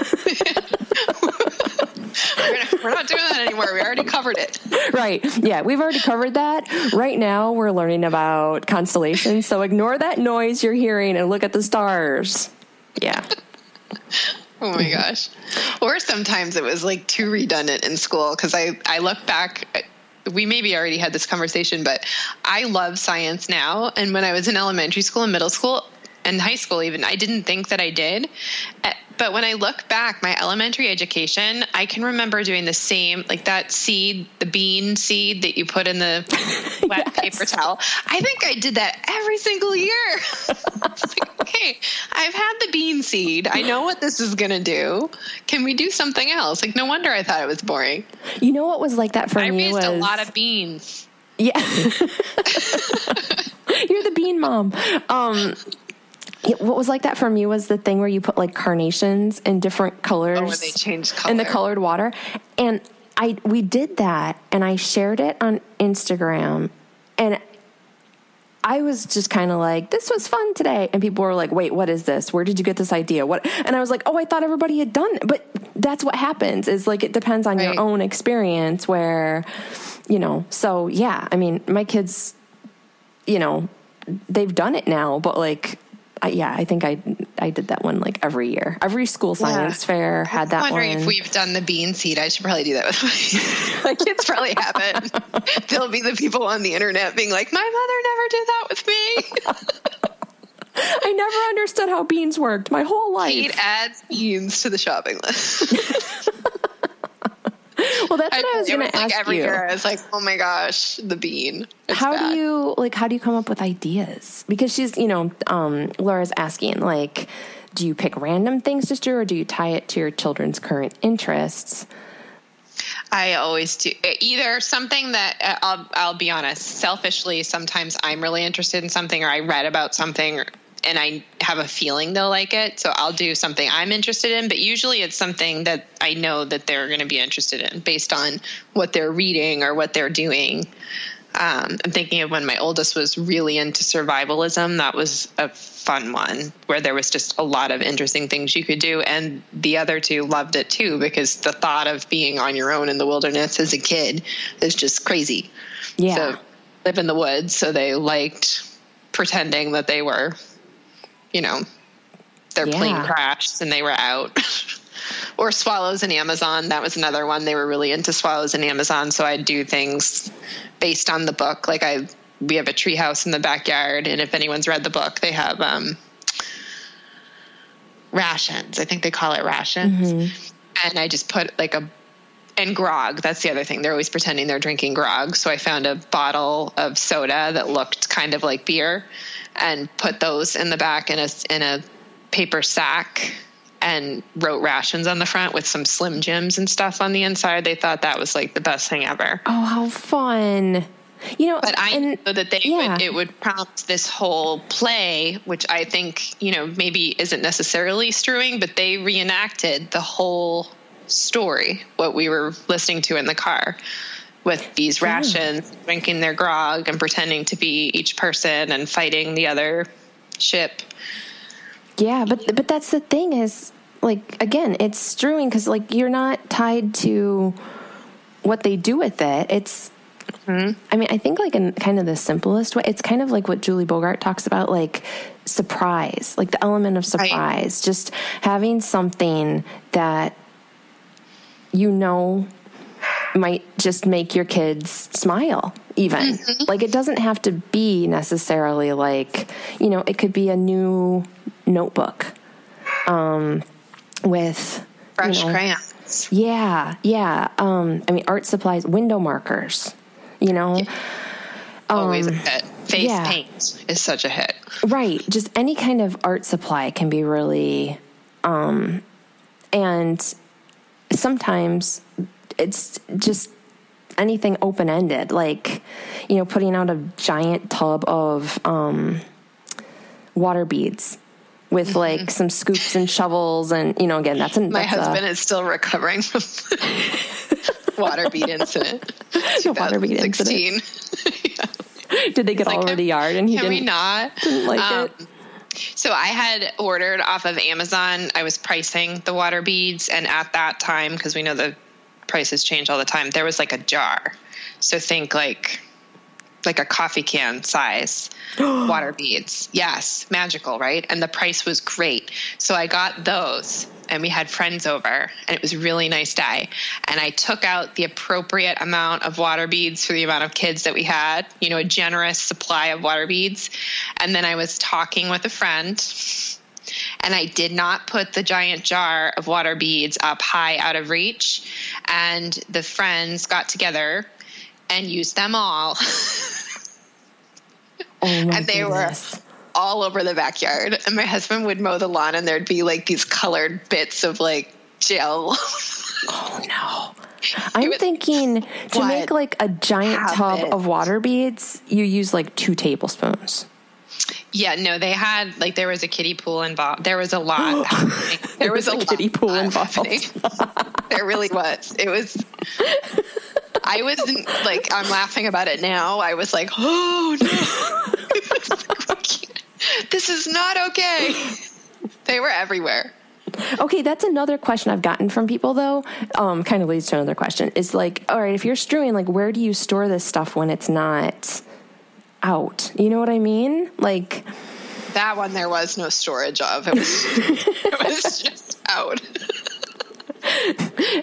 We're, gonna, we're not doing that anymore. We already covered it. right. Yeah, we've already covered that. Right now, we're learning about constellations. So ignore that noise you're hearing and look at the stars. Yeah. <laughs> <laughs> Oh my gosh. Or sometimes it was like too redundant in school because I, I look back. We maybe already had this conversation, but I love science now. And when I was in elementary school and middle school and high school, even, I didn't think that I did. Uh, But when I look back, my elementary education, I can remember doing the same, like that seed, the bean seed that you put in the <laughs> wet Yes. paper towel. I think I did that every single year. <laughs> like, okay, I've had the bean seed. I know what this is going to do. Can we do something else? Like, no wonder I thought it was boring. You know what was like that for I me I raised was a lot of beans. Yeah. <laughs> You're the bean mom. Um what was like that for me was the thing where you put like carnations in different colors Oh, when they changed color. in the colored water and I we did that and I shared it on Instagram and I was just kind of like, this was fun today. And people were like, wait, what is this? Where did you get this idea? What? And I was like, oh, I thought everybody had done it. But that's what happens is like, it depends on Right. your own experience where, you know, so yeah, I mean, my kids, you know, they've done it now, but like, I, yeah, I think I I did that one like every year. Every school science fair had that I'm wondering one. if we've done the bean seed. I should probably do that with my, <laughs> my kids. Probably haven't. <laughs> They'll be the people on the internet being like, "My mother never did that with me." I never understood how beans worked my whole life. Cait adds beans to the shopping list. <laughs> well, that's what I, I was going like to ask every you. year. I was like, oh my gosh, the bean. It's how bad. do you like? How do you come up with ideas? Because she's, you know, um, Laura's asking like, do you pick random things to do, or do you tie it to your children's current interests? I always do either something that uh, I'll I'll be honest, selfishly sometimes I'm really interested in something or I read about something and I have a feeling they'll like it, so I'll do something I'm interested in, but usually it's something that I know that they're going to be interested in based on what they're reading or what they're doing. Um, I'm thinking of when my oldest was really into survivalism. That was a fun one where there was just a lot of interesting things you could do. And the other two loved it too because the thought of being on your own in the wilderness as a kid is just crazy. Yeah. So live in the woods. So they liked pretending that they were, you know, their plane crashed and they were out. <laughs> or swallows in Amazon. That was another one. They were really into swallows in Amazon. So I'd do things based on the book. Like I, we have a tree house in the backyard, and if anyone's read the book, they have um, rations. I think they call it rations. And I just put like a and grog. That's the other thing. They're always pretending they're drinking grog. So I found a bottle of soda that looked kind of like beer, and put those in the back in a in a paper sack. And wrote rations on the front with some Slim Jims and stuff on the inside. They thought that was like the best thing ever. Oh, how fun! You know, But I and, know that they yeah. would, it would prompt this whole play, which I think you know maybe isn't necessarily strewing, but they reenacted the whole story what we were listening to in the car with these hmm. rations, drinking their grog, and pretending to be each person and fighting the other ship. Yeah, but but that's the thing is like again, it's strewing because like you're not tied to what they do with it. It's mm-hmm. I mean, I think like in kind of the simplest way, it's kind of like what Julie Bogart talks about, like surprise, like the element of surprise, just having something that you know might just make your kids smile even like it doesn't have to be necessarily like you know it could be a new notebook um with Fresh you know, crayons. yeah yeah um i mean art supplies window markers you know Always a hit. Face Um, yeah. paint is such a hit. right just any kind of art supply can be really um and sometimes it's just anything open ended like you know putting out a giant tub of um water beads with like some scoops and shovels and you know again that's an My that's a- husband is still recovering from <laughs> the water bead incident. The water bead incident. 2016. <laughs> did they get all like, over the yard and he Can didn't we not? didn't like Um, it So I had ordered off of Amazon. I was pricing the water beads, and at that time, because we know the prices change all the time, there was like a jar. So think like like a coffee can size <gasps> water beads. Yes, magical, right? And the price was great. So I got those and we had friends over and it was a really nice day. And I took out the appropriate amount of water beads for the amount of kids that we had, you know, a generous supply of water beads. And then I was talking with a friend and I did not put the giant jar of water beads up high out of reach. And the friends got together and used them all. <laughs> oh and they goodness. were all over the backyard. And my husband would mow the lawn, and there'd be like these colored bits of like gel. <laughs> Oh no. I'm was- thinking to make like a giant tub of water beads, you use like two tablespoons. Yeah, no, they had like there was a kiddie pool involved. There was a lot. <gasps> happening. There was, was a a kiddie pool involved. <laughs> there really was. It was. I wasn't like I'm laughing about it now. I was like, oh no, <laughs> this is not okay. They were everywhere. Okay, that's another question I've gotten from people though. Um, kind of leads to another question. Is like, all right, if you're strewing, like, where do you store this stuff when it's not out? You know what I mean? Like, That one there was no storage of. It was, <laughs> it was just out.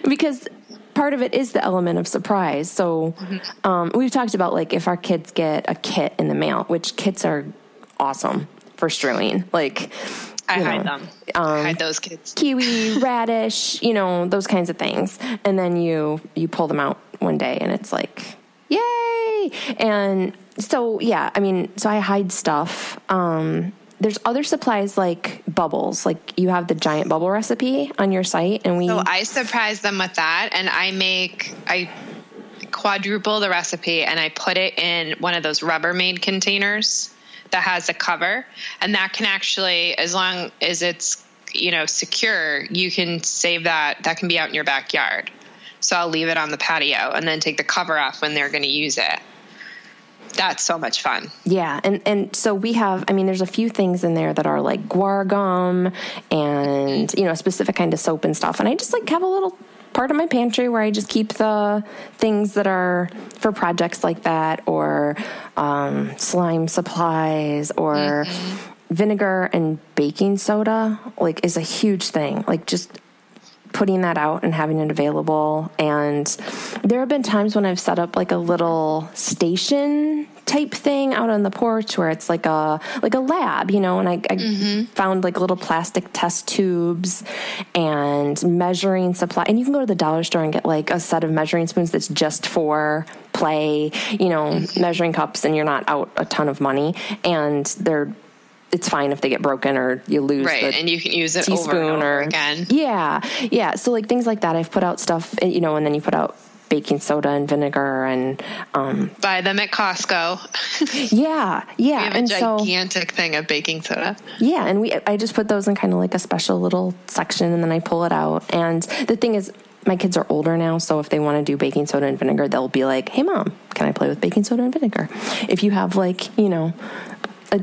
<laughs> because part of it is the element of surprise. So um, we've talked about like if our kids get a kit in the mail, which kits are awesome. for strewing. Like, I hide know, them. I hide those kids. kiwi, <laughs> Raddish, you know, those kinds of things. And then you you pull them out one day and it's like, yay! And so yeah, I mean, so I hide stuff. Um there's other supplies like bubbles. Like you have the giant bubble recipe on your site and we So I surprise them with that, and I make I quadruple the recipe, and I put it in one of those Rubbermaid containers that has a cover, and that can actually, as long as it's you know secure, you can save that. That can be out in your backyard. So I'll leave it on the patio, and then take the cover off when they're going to use it. That's so much fun. Yeah, and and so we have. I mean, there's a few things in there that are like guar gum and you know a specific kind of soap and stuff. And I just like have a little part of my pantry where I just keep the things that are for projects like that, or um, slime supplies, or vinegar and baking soda. Like is a huge thing. Like just putting that out and having it available. And there have been times when I've set up like a little station type thing out on the porch where it's like a like a lab, you know, and I, I mm-hmm. found like little plastic test tubes and measuring supply. And you can go to the dollar store and get like a set of measuring spoons that's just for play, you know, mm-hmm. measuring cups, and you're not out a ton of money. And they're it's fine if they get broken or you lose Right, and you can use it teaspoon over and over or again. Yeah, yeah. So like things like that, I've put out stuff, eh, you know, and then you put out baking soda and vinegar and um, Buy them at Costco. <laughs> yeah, yeah. We have a and so gigantic thing of baking soda. yeah, and we I just put those in kind of like a special little section, and then I pull it out. And the thing is. My kids are older now, so if they want to do baking soda and vinegar, they'll be like, "Hey, mom, can I play with baking soda and vinegar?" If you have like, you know, a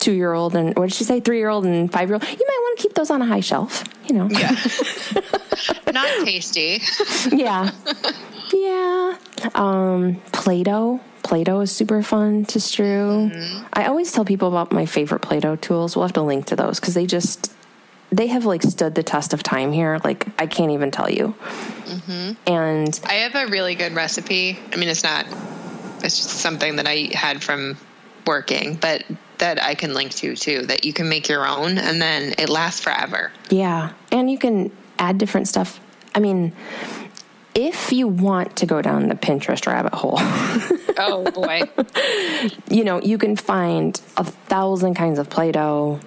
two-year-old and what did she say, three-year-old and five-year-old, you might want to keep those on a high shelf. You know, Yeah. <laughs> Not tasty. yeah. Yeah. Um play-doh. Play-doh is super fun to strew. I always tell people about my favorite play-doh tools. We'll have to link to those because they just they have like stood the test of time here. Like i can't even tell you. And I have a really good recipe. I mean, it's not, it's just something that I had from working, but that I can link to too, that you can make your own and then it lasts forever. yeah and you can add different stuff i mean if you want to go down the pinterest rabbit hole <laughs> Oh boy. you know, you can find a thousand kinds of Play-Doh,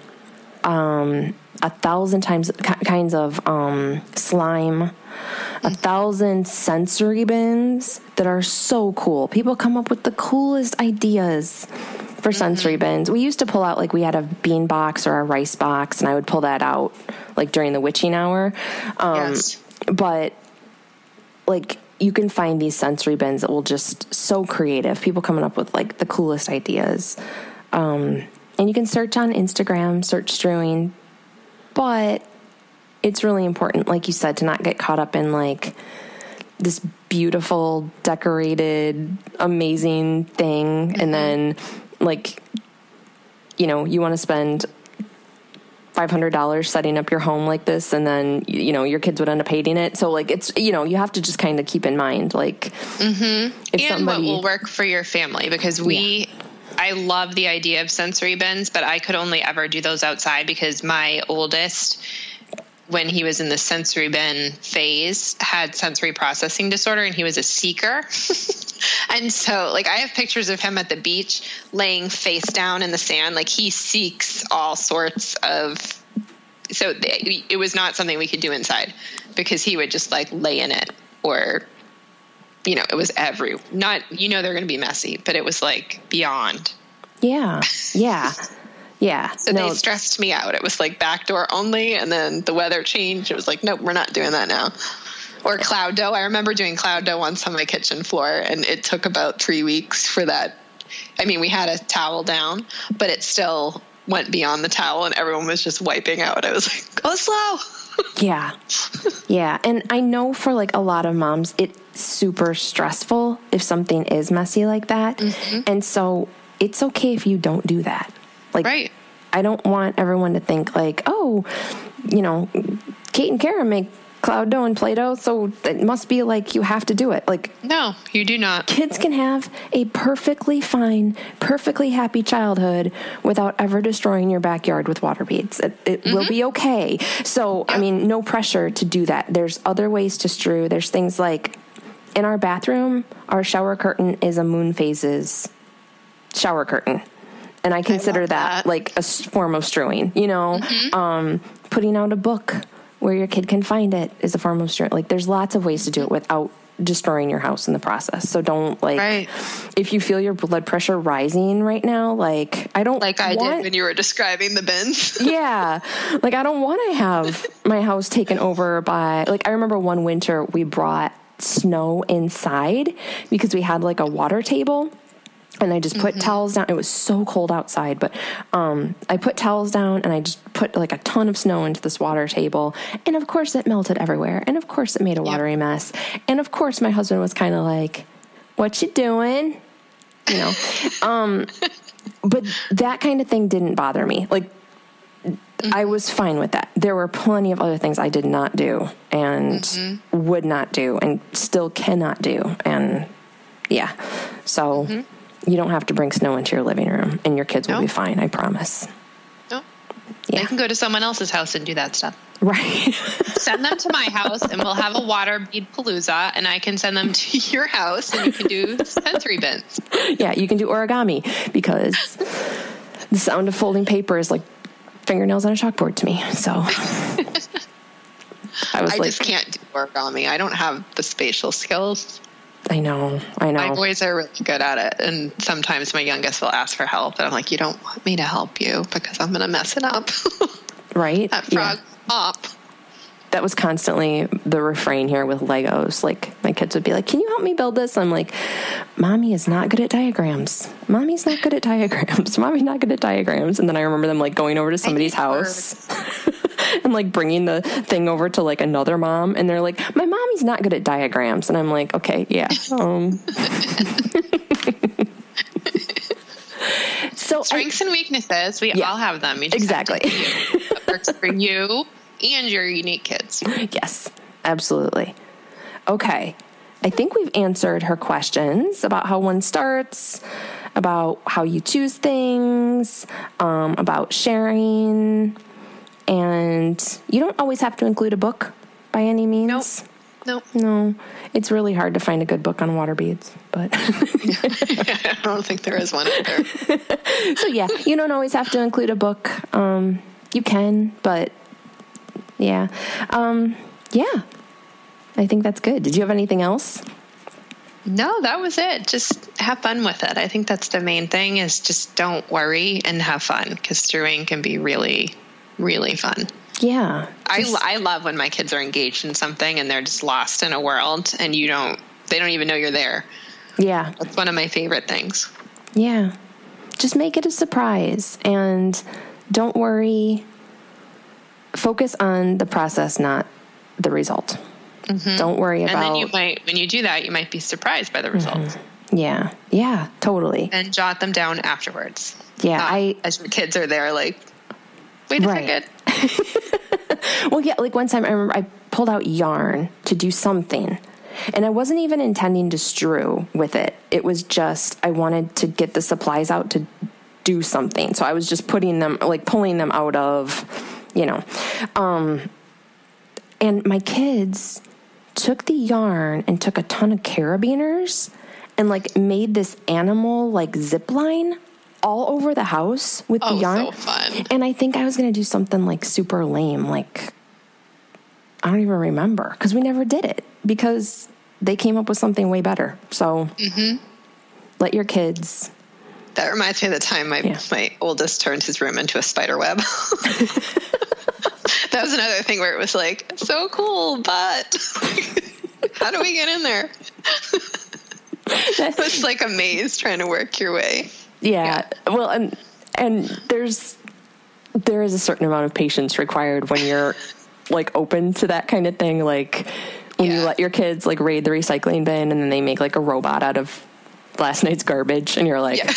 um, a thousand times ki- kinds of um, slime, a thousand sensory bins that are so cool. People come up with the coolest ideas for sensory bins. We used to pull out like we had a bean box or a rice box, and I would pull that out like during the witching hour. Um, Yes. But like you can find these sensory bins that will just so creative people coming up with like the coolest ideas um, and you can search on instagram search strewing but it's really important like you said to not get caught up in like this beautiful decorated amazing thing and then like you know you want to spend $500 setting up your home like this and then you know your kids would end up hating it. So like it's you know you have to just kind of keep in mind like mm-hmm. if and what will work for your family because we I love the idea of sensory bins, but I could only ever do those outside because my oldest when he was in the sensory bin phase had sensory processing disorder and he was a seeker. <laughs> and so like I have pictures of him at the beach laying face down in the sand. Like he seeks all sorts of so it was not something we could do inside because he would just like lay in it or you know it was every not you know they're going to be messy but it was like beyond. Yeah yeah <laughs> yeah. So no, they stressed me out. It was like backdoor only and then the weather changed. It was like nope we're not doing that now. Or cloud dough. I remember doing cloud dough once on my kitchen floor and it took about three weeks for that. I mean we had a towel down but it still went beyond the towel and everyone was just wiping out. I was like go slow. <laughs> Yeah. Yeah. And I know for like a lot of moms, it's super stressful if something is messy like that. Mm-hmm. And so it's okay if you don't do that. Like, right I don't want everyone to think like, oh, you know, Cait and Kara make cloud dough and Play Doh, so it must be like you have to do it. Like, No, you do not. kids can have a perfectly fine, perfectly happy childhood without ever destroying your backyard with water beads. It, it will mm-hmm. be okay. So, I mean, no pressure to do that. There's other ways to strew. There's things like in our bathroom, our shower curtain is a moon phases shower curtain. And I consider love that, that. like a form of strewing, you know, um, putting out a book where your kid can find it is a form of strewing. Like there's lots of ways to do it without destroying your house in the process. So don't like, Right. if you feel your blood pressure rising right now, like I don't Like I want, did when you were describing the bins. <laughs> yeah. Like I don't want to have my house taken over by like I remember one winter we brought snow inside because we had like a water table and I just put towels down. It was so cold outside, but um, I put towels down and I just put like a ton of snow into this water table. And of course, it melted everywhere. And of course, it made a watery mess. And of course, my husband was kind of like, "What you doing?" You know. <laughs> um, but that kind of thing didn't bother me. Like I was fine with that. There were plenty of other things I did not do and would not do and still cannot do. And yeah, so you don't have to bring snow into your living room and your kids will No. be fine. I promise. No. Yeah. They can go to someone else's house and do that stuff. Right. Send them to my house and we'll have a water bead palooza and I can send them to <laughs> your house and you can do sensory bins. yeah, you can do origami because the sound of folding paper is like fingernails on a chalkboard to me. So <laughs> I was I like, just can't do origami. I don't have the spatial skills. I know, I know. My boys are really good at it. And sometimes my youngest will ask for help. And I'm like, you don't want me to help you because I'm going to mess it up. <laughs> right? that Yeah. frog up. That was constantly the refrain here with Legos. Like my kids would be like, "Can you help me build this?" I'm like, "Mommy is not good at diagrams. Mommy's not good at diagrams. <laughs> Mommy's not good at diagrams." And then I remember them like going over to somebody's house <laughs> and like bringing the thing over to like another mom, and they're like, "My mommy's not good at diagrams," and I'm like, "Okay, yeah." <laughs> Um. so I- Strengths and weaknesses, we Yeah. all have them. You just have to exactly. what works for you and your unique kids. Yes, absolutely. Okay. I think we've answered her questions about how one starts, about how you choose things, um, about sharing. And you don't always have to include a book by any means. Nope. No, No. it's really hard to find a good book on water beads. But <laughs> <laughs> I don't think there is one either. <laughs> so, yeah, you don't always have to include a book. Um, you can, but yeah. Um, yeah, I think that's good. Did you have anything else? No, that was it. Just have fun with it. I think that's the main thing is just don't worry and have fun because strewing can be really, really fun. Yeah. I, I love when my kids are engaged in something and they're just lost in a world and you don't, they don't even know you're there. Yeah. That's one of my favorite things. Yeah. Just make it a surprise and don't worry. Focus on the process, not the result. Mm-hmm. Don't worry And about. And then you might, when you do that, you might be surprised by the mm-hmm. results yeah. Yeah. Totally. and jot them down afterwards. Yeah. Not I. as your kids are there, like, wait a Right. second. <laughs> Well, yeah. Like one time, I remember I pulled out yarn to do something, and I wasn't even intending to strew with it. It was just I wanted to get the supplies out to do something. So I was just putting them, like pulling them out of, you know. Um, and my kids took the yarn and took a ton of carabiners and like made this animal like zip line all over the house with Oh, the yarn. so fun. And I think I was going to do something like super lame, like I don't even remember because we never did it because they came up with something way better. So let your kids. That reminds me of the time my Yeah. my oldest turned his room into a spider web. <laughs> <laughs> <laughs> that was another thing where it was like so cool, but <laughs> how do we get in there? <laughs> it was like a maze trying to work your way. Yeah. Well, and and there's there is a certain amount of patience required when you're like open to that kind of thing. Like when you let your kids like raid the recycling bin and then they make like a robot out of last night's garbage, and you're like, Yeah.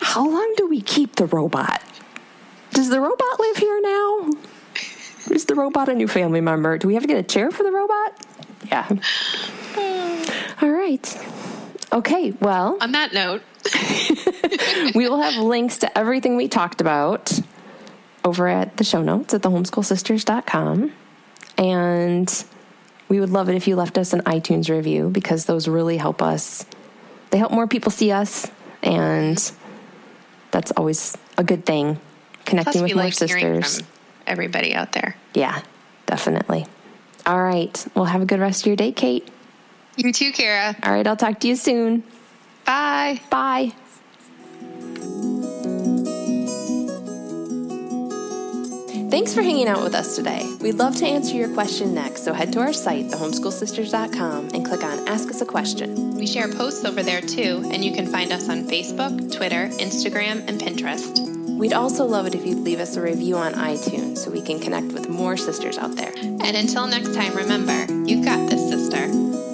how long do we keep the robot? Does the robot live here now? Is the robot a new family member? Do we have to get a chair for the robot? Yeah. Hmm. All right. Okay, well, On that note, <laughs> we will have links to everything we talked about over at the show notes at thehomeschoolsisters.com. And we would love it if you left us an iTunes review because those really help us. They help more people see us, and that's always a good thing. Connecting plus with more like sisters. from everybody out there. Yeah, definitely. All right. Well, have a good rest of your day, Cait. You too, Kara. All right. I'll talk to you soon. Bye. Bye. Thanks for hanging out with us today. We'd love to answer your question next, so head to our site, thehomeschoolsisters.com, and click on Ask Us a Question. We share posts over there too, and you can find us on Facebook, Twitter, Instagram, and Pinterest. We'd also love it if you'd leave us a review on iTunes so we can connect with more sisters out there. And until next time, remember, you've got this, sister.